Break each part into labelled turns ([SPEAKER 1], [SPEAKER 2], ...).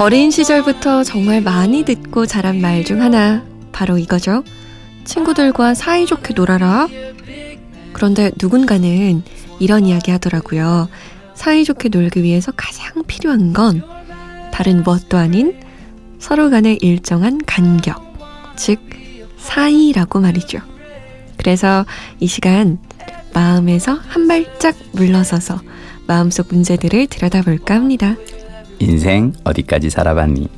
[SPEAKER 1] 어린 시절부터 정말 많이 듣고 자란 말 중 하나 바로 이거죠. 친구들과 사이좋게 놀아라. 그런데 누군가는 이런 이야기 하더라고요. 사이좋게 놀기 위해서 가장 필요한 건 다른 무엇도 아닌 서로 간의 일정한 간격, 즉, 사이라고 말이죠. 그래서 이 시간 마음에서 한 발짝 물러서서 마음속 문제들을 들여다볼까 합니다.
[SPEAKER 2] 인생 어디까지 살아봤니?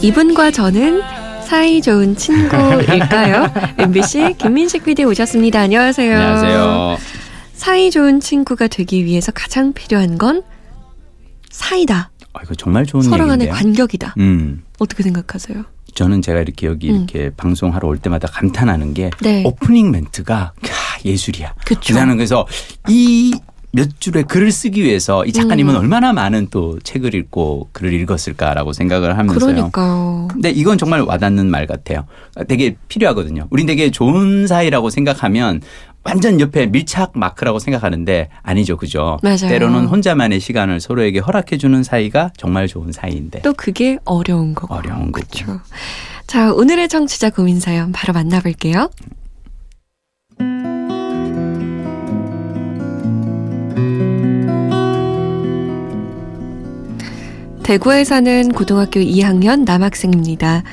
[SPEAKER 1] 이분과 저는 사이 좋은 친구일까요? MBC 김민식 PD 오셨습니다. 안녕하세요.
[SPEAKER 2] 안녕하세요.
[SPEAKER 1] 사이 좋은 친구가 되기 위해서 가장 필요한 건 사이다.
[SPEAKER 2] 아, 이거 정말 좋은
[SPEAKER 1] 서로 간의. 간격이다.
[SPEAKER 2] 음.
[SPEAKER 1] 어떻게 생각하세요?
[SPEAKER 2] 저는 제가 이렇게 여기
[SPEAKER 1] 음.
[SPEAKER 2] 이렇게 방송하러 올 때마다 감탄하는 게
[SPEAKER 1] 네.
[SPEAKER 2] 오프닝 멘트가 캬, 예술이야.
[SPEAKER 1] 그쵸.
[SPEAKER 2] 나는 그래서 이 몇 줄의 글을 쓰기 위해서 이 작가님은
[SPEAKER 1] 음.
[SPEAKER 2] 얼마나 많은 또 책을 읽고 글을 읽었을까라고 생각을 하면서요.
[SPEAKER 1] 그러니까요.
[SPEAKER 2] 근데 이건 정말 와닿는 말 같아요. 되게 필요하거든요. 우린 되게 좋은 사이라고 생각하면 완전 옆에 밀착 마크라고 생각하는데 아니죠. 그죠?
[SPEAKER 1] 맞아요.
[SPEAKER 2] 때로는 혼자만의 시간을 서로에게 허락해 주는 사이가 정말 좋은 사이인데
[SPEAKER 1] 또 그게 어려운 거고.
[SPEAKER 2] 어려운.
[SPEAKER 1] 그렇죠. 자, 오늘의 청취자 고민 사연 바로 만나볼게요. 대구에 사는 고등학교 2학년 남학생입니다.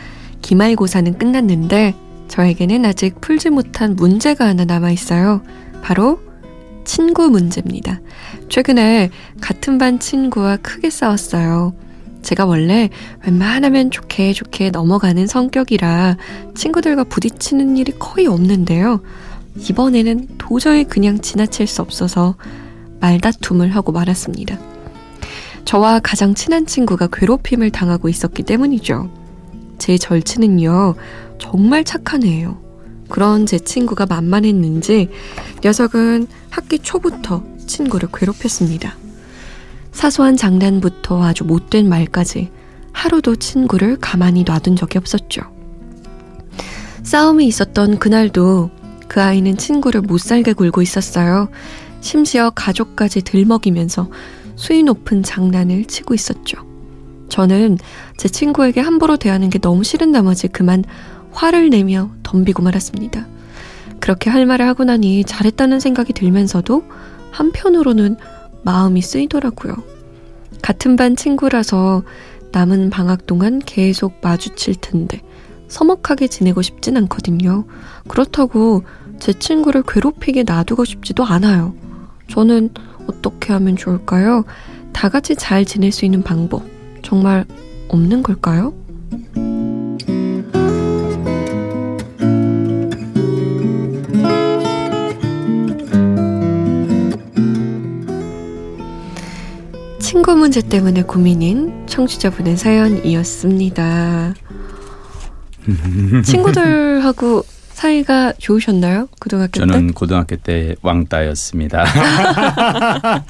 [SPEAKER 1] 기말고사는 끝났는데 저에게는 아직 풀지 못한 문제가 하나 남아 있어요. 바로 친구 문제입니다. 최근에 같은 반 친구와 크게 싸웠어요. 제가 원래 웬만하면 좋게 좋게 넘어가는 성격이라 친구들과 부딪히는 일이 거의 없는데요. 이번에는 도저히 그냥 지나칠 수 없어서 말다툼을 하고 말았습니다. 저와 가장 친한 친구가 괴롭힘을 당하고 있었기 때문이죠. 제 절친은요, 정말 착한 애예요. 그런 제 친구가 만만했는지 녀석은 학기 초부터 친구를 괴롭혔습니다. 사소한 장난부터 아주 못된 말까지 하루도 친구를 가만히 놔둔 적이 없었죠. 싸움이 있었던 그날도 그 아이는 친구를 못 살게 굴고 있었어요. 심지어 가족까지 들먹이면서 수위 높은 장난을 치고 있었죠. 저는 제 친구에게 함부로 대하는 게 너무 싫은 나머지 그만 화를 내며 덤비고 말았습니다. 그렇게 할 말을 하고 나니 잘했다는 생각이 들면서도 한편으로는 마음이 쓰이더라고요. 같은 반 친구라서 남은 방학 동안 계속 마주칠 텐데 서먹하게 지내고 싶진 않거든요. 그렇다고 제 친구를 괴롭히게 놔두고 싶지도 않아요. 저는 어떻게 하면 좋을까요? 다 같이 잘 지낼 수 있는 방법 정말 없는 걸까요? 친구 문제 때문에 고민인 청취자분의 사연이었습니다. 친구들하고 사이가 좋으셨나요? 고등학교 때?
[SPEAKER 2] 저는 고등학교 때 왕따였습니다.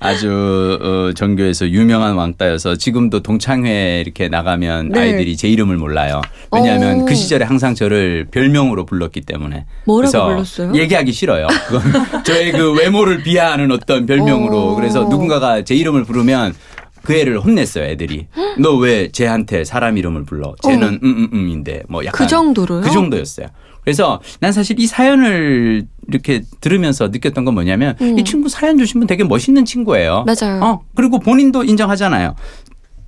[SPEAKER 2] 아주 어, 전교에서 유명한 왕따여서 지금도 동창회 이렇게 나가면
[SPEAKER 1] 네.
[SPEAKER 2] 아이들이 제 이름을 몰라요. 왜냐하면
[SPEAKER 1] 오.
[SPEAKER 2] 그 시절에 항상 저를 별명으로 불렀기 때문에.
[SPEAKER 1] 뭐라고
[SPEAKER 2] 그래서
[SPEAKER 1] 불렀어요?
[SPEAKER 2] 얘기하기 싫어요. 저의 그 외모를 비하하는 어떤 별명으로.
[SPEAKER 1] 오.
[SPEAKER 2] 그래서 누군가가 제 이름을 부르면 그 애를 혼냈어요, 애들이. 너 왜 쟤한테 사람 이름을 불러? 쟤는 음음음인데 뭐 약간
[SPEAKER 1] 그 정도로요?
[SPEAKER 2] 그 정도였어요. 그래서 난 사실 이 사연을 이렇게 들으면서 느꼈던 건 뭐냐면
[SPEAKER 1] 음.
[SPEAKER 2] 이 친구 사연 주신 분 되게 멋있는 친구예요.
[SPEAKER 1] 맞아요.
[SPEAKER 2] 어, 그리고 본인도 인정하잖아요.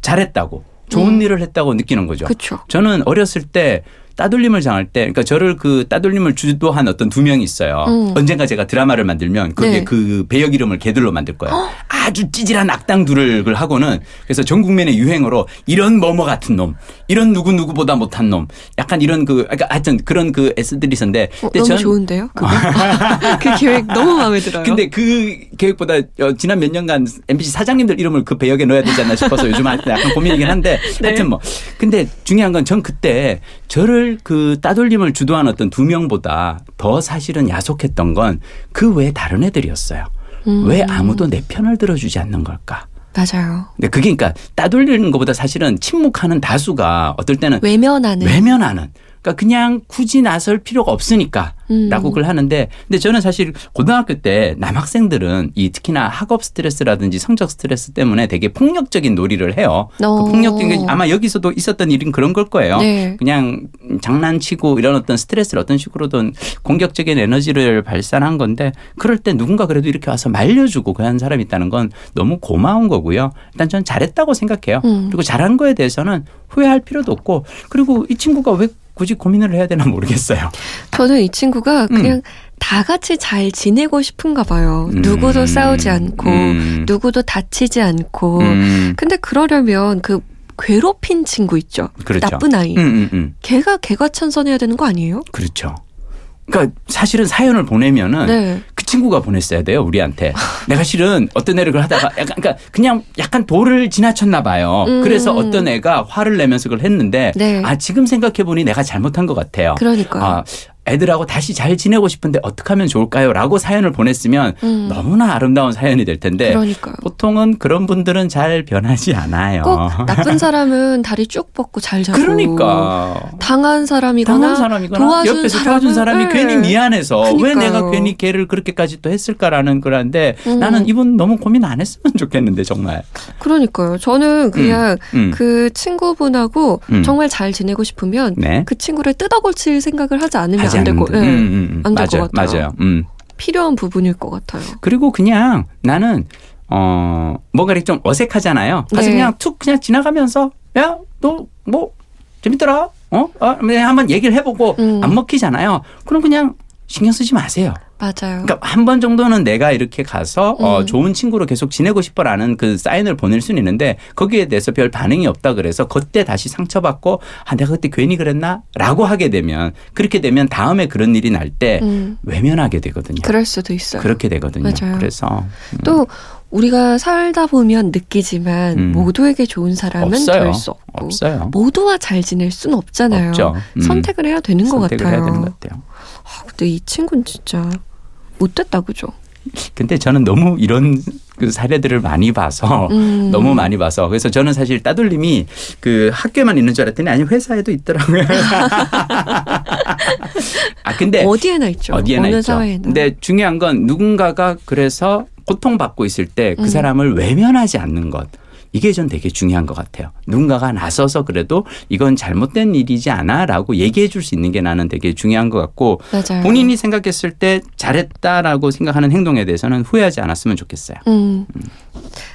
[SPEAKER 2] 잘했다고. 좋은
[SPEAKER 1] 음.
[SPEAKER 2] 일을 했다고 느끼는 거죠.
[SPEAKER 1] 그쵸.
[SPEAKER 2] 저는 어렸을 때 따돌림을 당할 때, 그러니까 저를 그 따돌림을 주도한 어떤 두 명이 있어요.
[SPEAKER 1] 음.
[SPEAKER 2] 언젠가 제가 드라마를 만들면 그게
[SPEAKER 1] 네.
[SPEAKER 2] 그 배역 이름을 걔들로 만들 거예요. 아주 찌질한 악당 둘을 하고는 그래서 전 국민의 유행어로 이런 뭐뭐 같은 놈, 이런 누구 누구보다 못한 놈, 약간 이런 그, 그러니까 하여튼 그런 그 S들이 있었는데,
[SPEAKER 1] 어, 너무
[SPEAKER 2] 전
[SPEAKER 1] 좋은데요? 그 계획 너무 마음에 들어요.
[SPEAKER 2] 근데 그 계획보다 어, 지난 몇 년간 MBC 사장님들 이름을 그 배역에 넣어야 되지 않나 싶어서 요즘 약간 고민이긴 한데
[SPEAKER 1] 네.
[SPEAKER 2] 하여튼 뭐 근데 중요한 건 전 그때 저를 그 따돌림을 주도한 어떤 두 명보다 더 사실은 야속했던 건 그 외 다른 애들이었어요.
[SPEAKER 1] 음.
[SPEAKER 2] 왜 아무도 내 편을 들어주지 않는 걸까?
[SPEAKER 1] 맞아요.
[SPEAKER 2] 근데 그게 그러니까 따돌리는 것보다 사실은 침묵하는 다수가 어떨 때는
[SPEAKER 1] 외면하는.
[SPEAKER 2] 외면하는. 그러니까 그냥 굳이 나설 필요가 없으니까.
[SPEAKER 1] 음.
[SPEAKER 2] 라고 그걸 하는데 근데 저는 사실 고등학교 때 남학생들은 이 특히나 학업 스트레스라든지 성적 스트레스 때문에 되게 폭력적인 놀이를 해요.
[SPEAKER 1] 어.
[SPEAKER 2] 그 폭력적인 아마 여기서도 있었던 일은 그런 걸 거예요.
[SPEAKER 1] 네.
[SPEAKER 2] 그냥 장난치고 이런 어떤 스트레스를 어떤 식으로든 공격적인 에너지를 발산한 건데 그럴 때 누군가 그래도 이렇게 와서 말려주고 그런 사람이 있다는 건 너무 고마운 거고요. 일단 저는 잘했다고 생각해요.
[SPEAKER 1] 음.
[SPEAKER 2] 그리고 잘한 거에 대해서는 후회할 필요도 없고 그리고 이 친구가 왜 굳이 고민을 해야 되나 모르겠어요.
[SPEAKER 1] 저는 이 친구가 그냥 다 같이 잘 지내고 싶은가 봐요.
[SPEAKER 2] 음.
[SPEAKER 1] 누구도 싸우지 않고
[SPEAKER 2] 음.
[SPEAKER 1] 누구도 다치지 않고.
[SPEAKER 2] 음.
[SPEAKER 1] 근데 그러려면 그 괴롭힌 친구 있죠.
[SPEAKER 2] 그렇죠.
[SPEAKER 1] 나쁜 아이.
[SPEAKER 2] 음, 음, 음.
[SPEAKER 1] 걔가 걔가 천선해야 되는 거 아니에요?
[SPEAKER 2] 그렇죠. 그러니까 사실은 사연을 보내면은
[SPEAKER 1] 네.
[SPEAKER 2] 그 친구가 보냈어야 돼요 우리한테. 내가 실은 어떤 애를 그걸 하다가 약간 그러니까 그냥 약간 도를 지나쳤나 봐요.
[SPEAKER 1] 음.
[SPEAKER 2] 그래서 어떤 애가 화를 내면서 그걸 했는데
[SPEAKER 1] 네.
[SPEAKER 2] 아 지금 생각해 보니 내가 잘못한 것 같아요.
[SPEAKER 1] 그러니까요.
[SPEAKER 2] 아, 애들하고 다시 잘 지내고 싶은데 어떻게 하면 좋을까요? 라고 사연을 보냈으면
[SPEAKER 1] 음.
[SPEAKER 2] 너무나 아름다운 사연이 될 텐데
[SPEAKER 1] 그러니까요.
[SPEAKER 2] 보통은 그런 분들은 잘 변하지 않아요.
[SPEAKER 1] 꼭 나쁜 사람은 다리 쭉 뻗고 잘 자고.
[SPEAKER 2] 그러니까
[SPEAKER 1] 당한 사람이거나
[SPEAKER 2] 당한 사람이거나
[SPEAKER 1] 도와준
[SPEAKER 2] 옆에서
[SPEAKER 1] 사람은-
[SPEAKER 2] 도와준 사람이
[SPEAKER 1] 네.
[SPEAKER 2] 괜히 미안해서 왜
[SPEAKER 1] 그러니까요.
[SPEAKER 2] 내가 괜히 걔를 그렇게까지 또 했을까라는 거란데
[SPEAKER 1] 음.
[SPEAKER 2] 나는 이분 너무 고민 안 했으면 좋겠는데 정말.
[SPEAKER 1] 그러니까요. 저는 그냥
[SPEAKER 2] 음.
[SPEAKER 1] 그 친구분하고
[SPEAKER 2] 음.
[SPEAKER 1] 정말 잘 지내고 싶으면
[SPEAKER 2] 네.
[SPEAKER 1] 그 친구를 뜯어고칠 생각을 하지 않으면
[SPEAKER 2] 하지
[SPEAKER 1] 안 되고
[SPEAKER 2] 않는-
[SPEAKER 1] 예.
[SPEAKER 2] 음, 음, 음. 맞아요.
[SPEAKER 1] 같아요.
[SPEAKER 2] 맞아요. 음.
[SPEAKER 1] 필요한 부분일 것 같아요.
[SPEAKER 2] 그리고 그냥 나는 어 뭔가 이렇게 좀 어색하잖아요. 가서
[SPEAKER 1] 네.
[SPEAKER 2] 그냥 툭 그냥 지나가면서 야 너 뭐 재밌더라. 어? 어? 한번 얘기를 해보고
[SPEAKER 1] 음.
[SPEAKER 2] 안 먹히잖아요. 그럼 그냥 신경 쓰지 마세요.
[SPEAKER 1] 맞아요.
[SPEAKER 2] 그러니까 한 번 정도는 내가 이렇게 가서 어,
[SPEAKER 1] 음.
[SPEAKER 2] 좋은 친구로 계속 지내고 싶어라는 그 사인을 보낼 수는 있는데 거기에 대해서 별 반응이 없다 그래서 그때 다시 상처받고 아 내가 그때 괜히 그랬나라고 하게 되면 그렇게 되면 다음에 그런 일이 날때
[SPEAKER 1] 음,
[SPEAKER 2] 외면하게 되거든요.
[SPEAKER 1] 그럴 수도 있어요.
[SPEAKER 2] 그렇게 되거든요.
[SPEAKER 1] 맞아요.
[SPEAKER 2] 그래서
[SPEAKER 1] 또 우리가 살다 보면 느끼지만
[SPEAKER 2] 음.
[SPEAKER 1] 모두에게 좋은 사람은. 될 수 없고
[SPEAKER 2] 없어요.
[SPEAKER 1] 모두와 잘 지낼 수는 없잖아요.
[SPEAKER 2] 없죠. 음.
[SPEAKER 1] 선택을 해야 되는 것
[SPEAKER 2] 선택을
[SPEAKER 1] 같아요.
[SPEAKER 2] 해야 되는 것 같아요.
[SPEAKER 1] 아, 근데 이 친구는 진짜 못 됐다 그죠?
[SPEAKER 2] 근데 저는 너무 이런 그 사례들을 많이 봐서
[SPEAKER 1] 음.
[SPEAKER 2] 너무 많이 봐서 그래서 저는 사실 따돌림이 그 학교에만 있는 줄 알았더니 아니 회사에도 있더라고요. 아 근데
[SPEAKER 1] 어디에나 있죠.
[SPEAKER 2] 어디에나 있죠.
[SPEAKER 1] 사회에나.
[SPEAKER 2] 근데 중요한 건 누군가가 그래서 고통받고 있을 때그
[SPEAKER 1] 음.
[SPEAKER 2] 사람을 외면하지 않는 것. 이게 전 되게 중요한 것 같아요. 누군가가 나서서 그래도 이건 잘못된 일이지 않아라고 얘기해 줄 수 있는 게 나는 되게 중요한 것 같고
[SPEAKER 1] 맞아요.
[SPEAKER 2] 본인이 생각했을 때 잘했다라고 생각하는 행동에 대해서는 후회하지 않았으면 좋겠어요.
[SPEAKER 1] 음.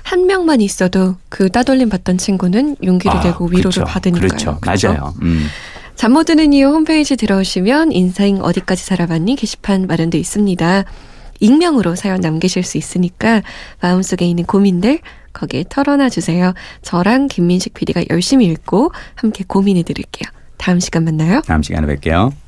[SPEAKER 1] 한 명만 있어도 그 따돌림 받던 친구는 용기를
[SPEAKER 2] 아,
[SPEAKER 1] 내고 위로를
[SPEAKER 2] 그렇죠.
[SPEAKER 1] 받으니까요.
[SPEAKER 2] 그렇죠.
[SPEAKER 1] 그렇죠?
[SPEAKER 2] 맞아요. 음.
[SPEAKER 1] 잠못 드는 이유 홈페이지 들어오시면 인생 어디까지 살아봤니 게시판 마련돼 있습니다. 익명으로 사연 남기실 수 있으니까 마음속에 있는 고민들 거기에 털어놔 주세요. 저랑 김민식 PD가 열심히 읽고 함께 고민해 드릴게요. 다음 시간 만나요.
[SPEAKER 2] 다음 시간에 뵐게요.